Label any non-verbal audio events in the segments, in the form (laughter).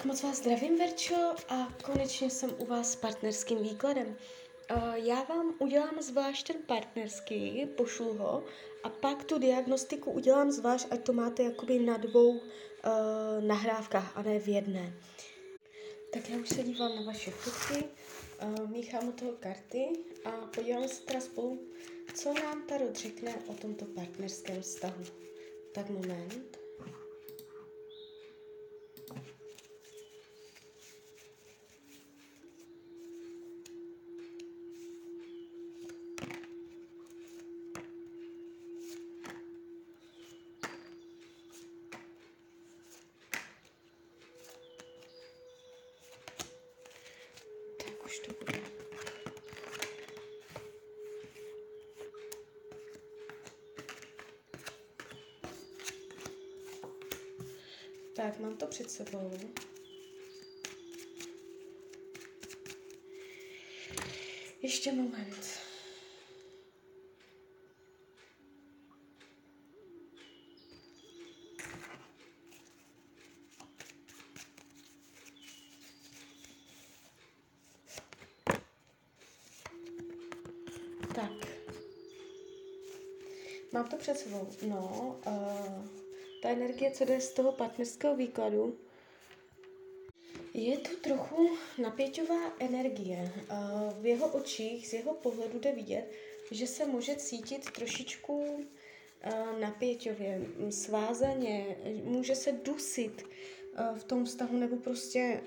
Tak moc vás zdravím, Verčo, a konečně jsem u vás s partnerským výkladem. Uh, já vám udělám zvlášť ten partnerský, pošlu ho, a pak tu diagnostiku udělám zvlášť, ať to máte jakoby na dvou uh, nahrávkách a ne v jedné. Tak já už se dívám na vaše fotky, uh, míchám u toho karty a podíváme se teda spolu, co nám Tarot řekne o tomto partnerském vztahu. Tak moment. Tak, mám to před sebou. Ještě moment. Tak. Mám to před sebou. No, uh, ta energie, co jde z toho partnerského výkladu, je to trochu napěťová energie. V jeho očích, z jeho pohledu jde vidět, že se může cítit trošičku napěťově, svázaně, může se dusit v tom vztahu nebo prostě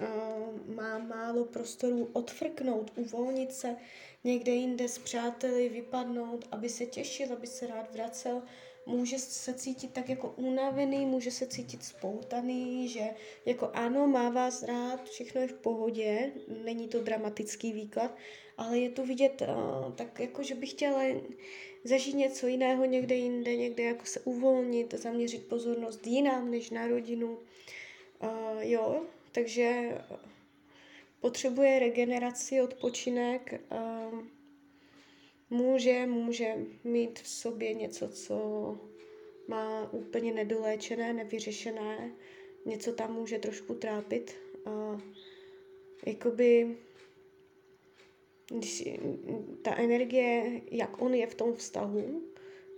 má málo prostoru odfrknout, uvolnit se, někde jinde s přáteli vypadnout, aby se těšil, aby se rád vracel. Může se cítit tak jako unavený, může se cítit spoutaný, že jako ano, má vás rád, všechno je v pohodě, není to dramatický výklad, ale je to vidět uh, tak jako, že bych chtěla zažít něco jiného někde jinde, někde jako se uvolnit, zaměřit pozornost jinam než na rodinu. Uh, jo, takže potřebuje regeneraci, odpočinek, může, může mít v sobě něco, co má úplně nedoléčené, nevyřešené, něco tam může trošku trápit. A jakoby když ta energie, jak on je v tom vztahu,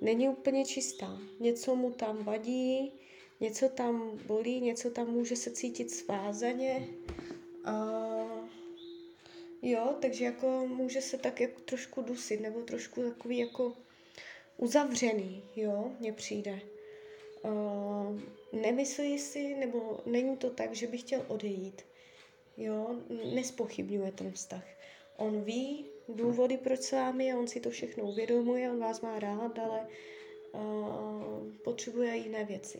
není úplně čistá. Něco mu tam vadí, něco tam bolí, něco tam může se cítit svázaně. A Jo, takže jako může se tak jako trošku dusit, nebo trošku takový jako uzavřený, jo, mně přijde. Uh, nemyslí si, nebo není to tak, že by chtěl odejít. Jo, nespochybňuje ten vztah. On ví důvody, proč s vámi je, on si to všechno uvědomuje, on vás má rád, ale uh, potřebuje jiné věci.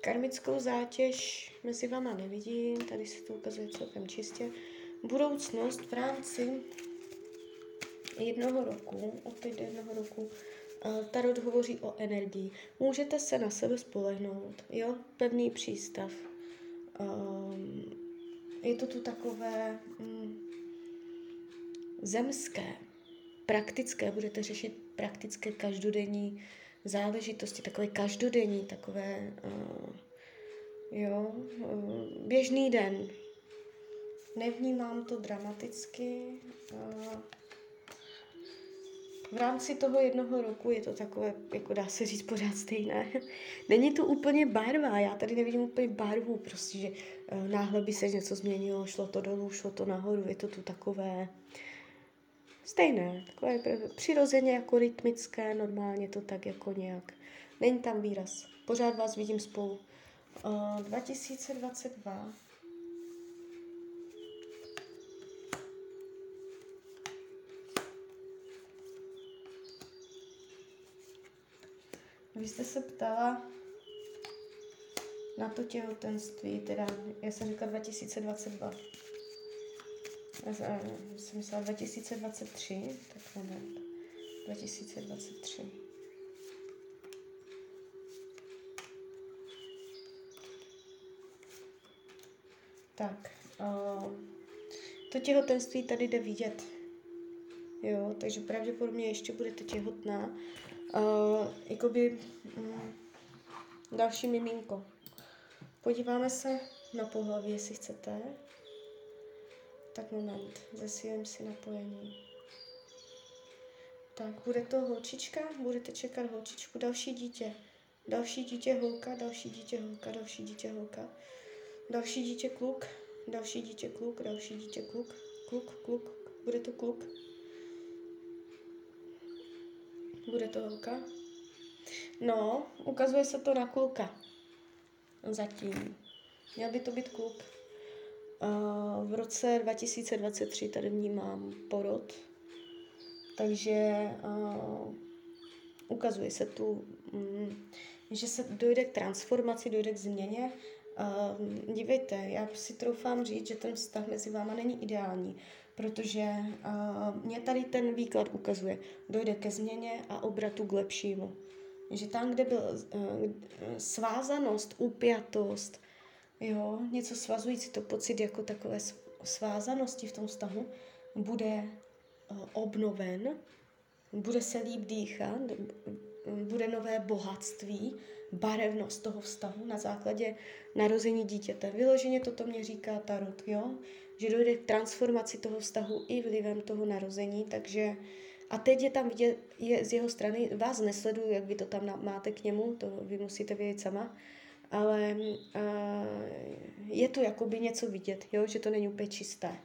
Karmickou zátěž mezi váma nevidím, tady se to ukazuje celkem čistě budoucnost v rámci jednoho roku, teď jednoho roku, Tarot hovoří o energii. Můžete se na sebe spolehnout, jo, pevný přístav. Um, je to tu takové um, zemské, praktické, budete řešit praktické každodenní záležitosti, takové každodenní, takové, uh, jo, uh, běžný den, Nevnímám to dramaticky. V rámci toho jednoho roku je to takové, jako dá se říct, pořád stejné. (laughs) Není to úplně barva, já tady nevidím úplně barvu, prostě, že eh, náhle by se něco změnilo, šlo to dolů, šlo to nahoru, je to tu takové stejné, takové přirozeně jako rytmické, normálně to tak jako nějak. Není tam výraz, pořád vás vidím spolu. Uh, 2022 Vy jste se ptala na to těhotenství, teda já jsem říkala 2022. Já jsem myslela 2023, tak moment. 2023. Tak, uh, to těhotenství tady jde vidět. Jo, takže pravděpodobně ještě budete těhotná uh, jakoby um, další miminko. Podíváme se na pohlaví, jestli chcete. Tak moment, zesílím si napojení. Tak, bude to holčička, budete čekat holčičku, další dítě. Další dítě holka, další dítě holka, další dítě holka. Další dítě kluk, další dítě kluk, další dítě kluk, kluk, kluk, bude to kluk. Bude to holka. No, ukazuje se to na kluka. Zatím. Měl by to být kluk. V roce 2023 tady vnímám porod, takže ukazuje se tu, um, že se dojde k transformaci, dojde k změně. Dívejte, já si troufám říct, že ten vztah mezi váma není ideální, protože uh, mě tady ten výklad ukazuje, dojde ke změně a obratu k lepšímu. Že tam, kde byl uh, svázanost, upjatost, jo, něco svazující, to pocit jako takové svázanosti v tom vztahu, bude uh, obnoven, bude se líp dýchat, bude nové bohatství, barevnost toho vztahu na základě narození dítěte. Vyloženě toto mě říká Tarot, jo? že dojde k transformaci toho vztahu i vlivem toho narození, takže a teď je tam vidět, je z jeho strany, vás nesleduju, jak vy to tam máte k němu, to vy musíte vědět sama, ale uh, je to jakoby něco vidět, jo, že to není úplně čisté.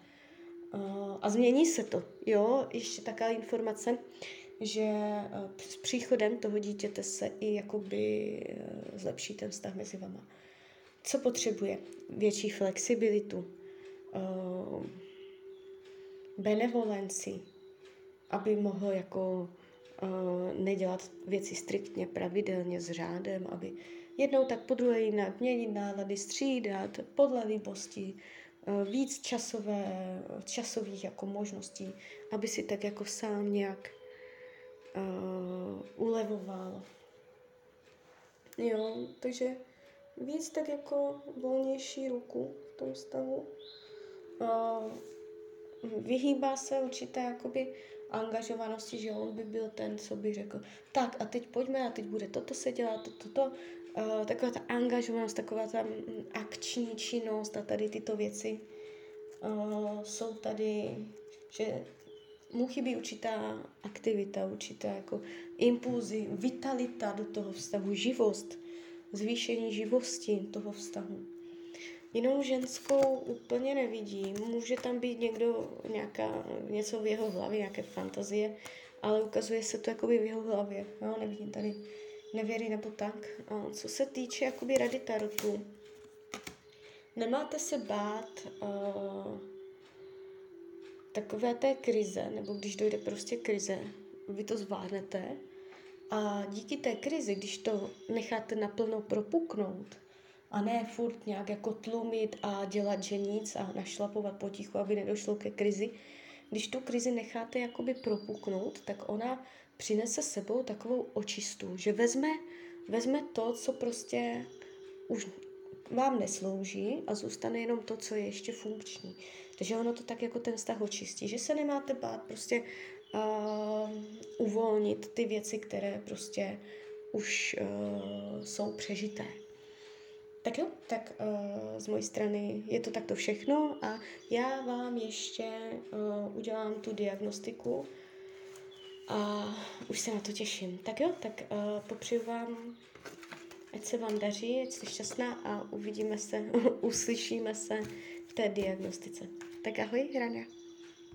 Uh, a změní se to, jo, ještě taková informace, že uh, s příchodem toho dítěte se i jakoby uh, zlepší ten vztah mezi vama. Co potřebuje? Větší flexibilitu, uh, benevolenci, aby mohl jako nedělat věci striktně, pravidelně, s řádem, aby jednou tak po druhé jinak měnit nálady, střídat podle líbosti, uh, víc časové, časových jako možností, aby si tak jako sám nějak uh, ulevoval. Jo, takže víc tak jako volnější ruku v tom stavu. Uh, vyhýbá se určité jakoby angažovanosti, že on by byl ten, co by řekl, tak a teď pojďme a teď bude toto se dělat, toto, toto. Uh, taková ta angažovanost, taková ta mm, akční činnost a tady tyto věci uh, jsou tady, že mu chybí určitá aktivita, určitá jako impulzy, vitalita do toho vztahu, živost, zvýšení živosti toho vztahu. Jinou ženskou úplně nevidím. Může tam být někdo, nějaká, něco v jeho hlavě, nějaké fantazie, ale ukazuje se to jakoby v jeho hlavě. Jo, nevidím tady nevěry nebo tak. A co se týče jakoby rady tarotu, nemáte se bát uh, takové té krize, nebo když dojde prostě krize, vy to zvládnete a díky té krizi, když to necháte naplno propuknout, a ne furt nějak jako tlumit a dělat, že nic a našlapovat potichu, aby nedošlo ke krizi. Když tu krizi necháte jakoby propuknout, tak ona přinese sebou takovou očistu, že vezme, vezme to, co prostě už vám neslouží a zůstane jenom to, co je ještě funkční. Takže ono to tak jako ten vztah očistí, že se nemáte bát prostě uh, uvolnit ty věci, které prostě už uh, jsou přežité. Tak jo, tak uh, z mojí strany je to takto všechno a já vám ještě uh, udělám tu diagnostiku a už se na to těším. Tak jo, tak uh, popřeju vám, ať se vám daří, ať jste šťastná a uvidíme se, (laughs) uslyšíme se v té diagnostice. Tak ahoj, Hrania.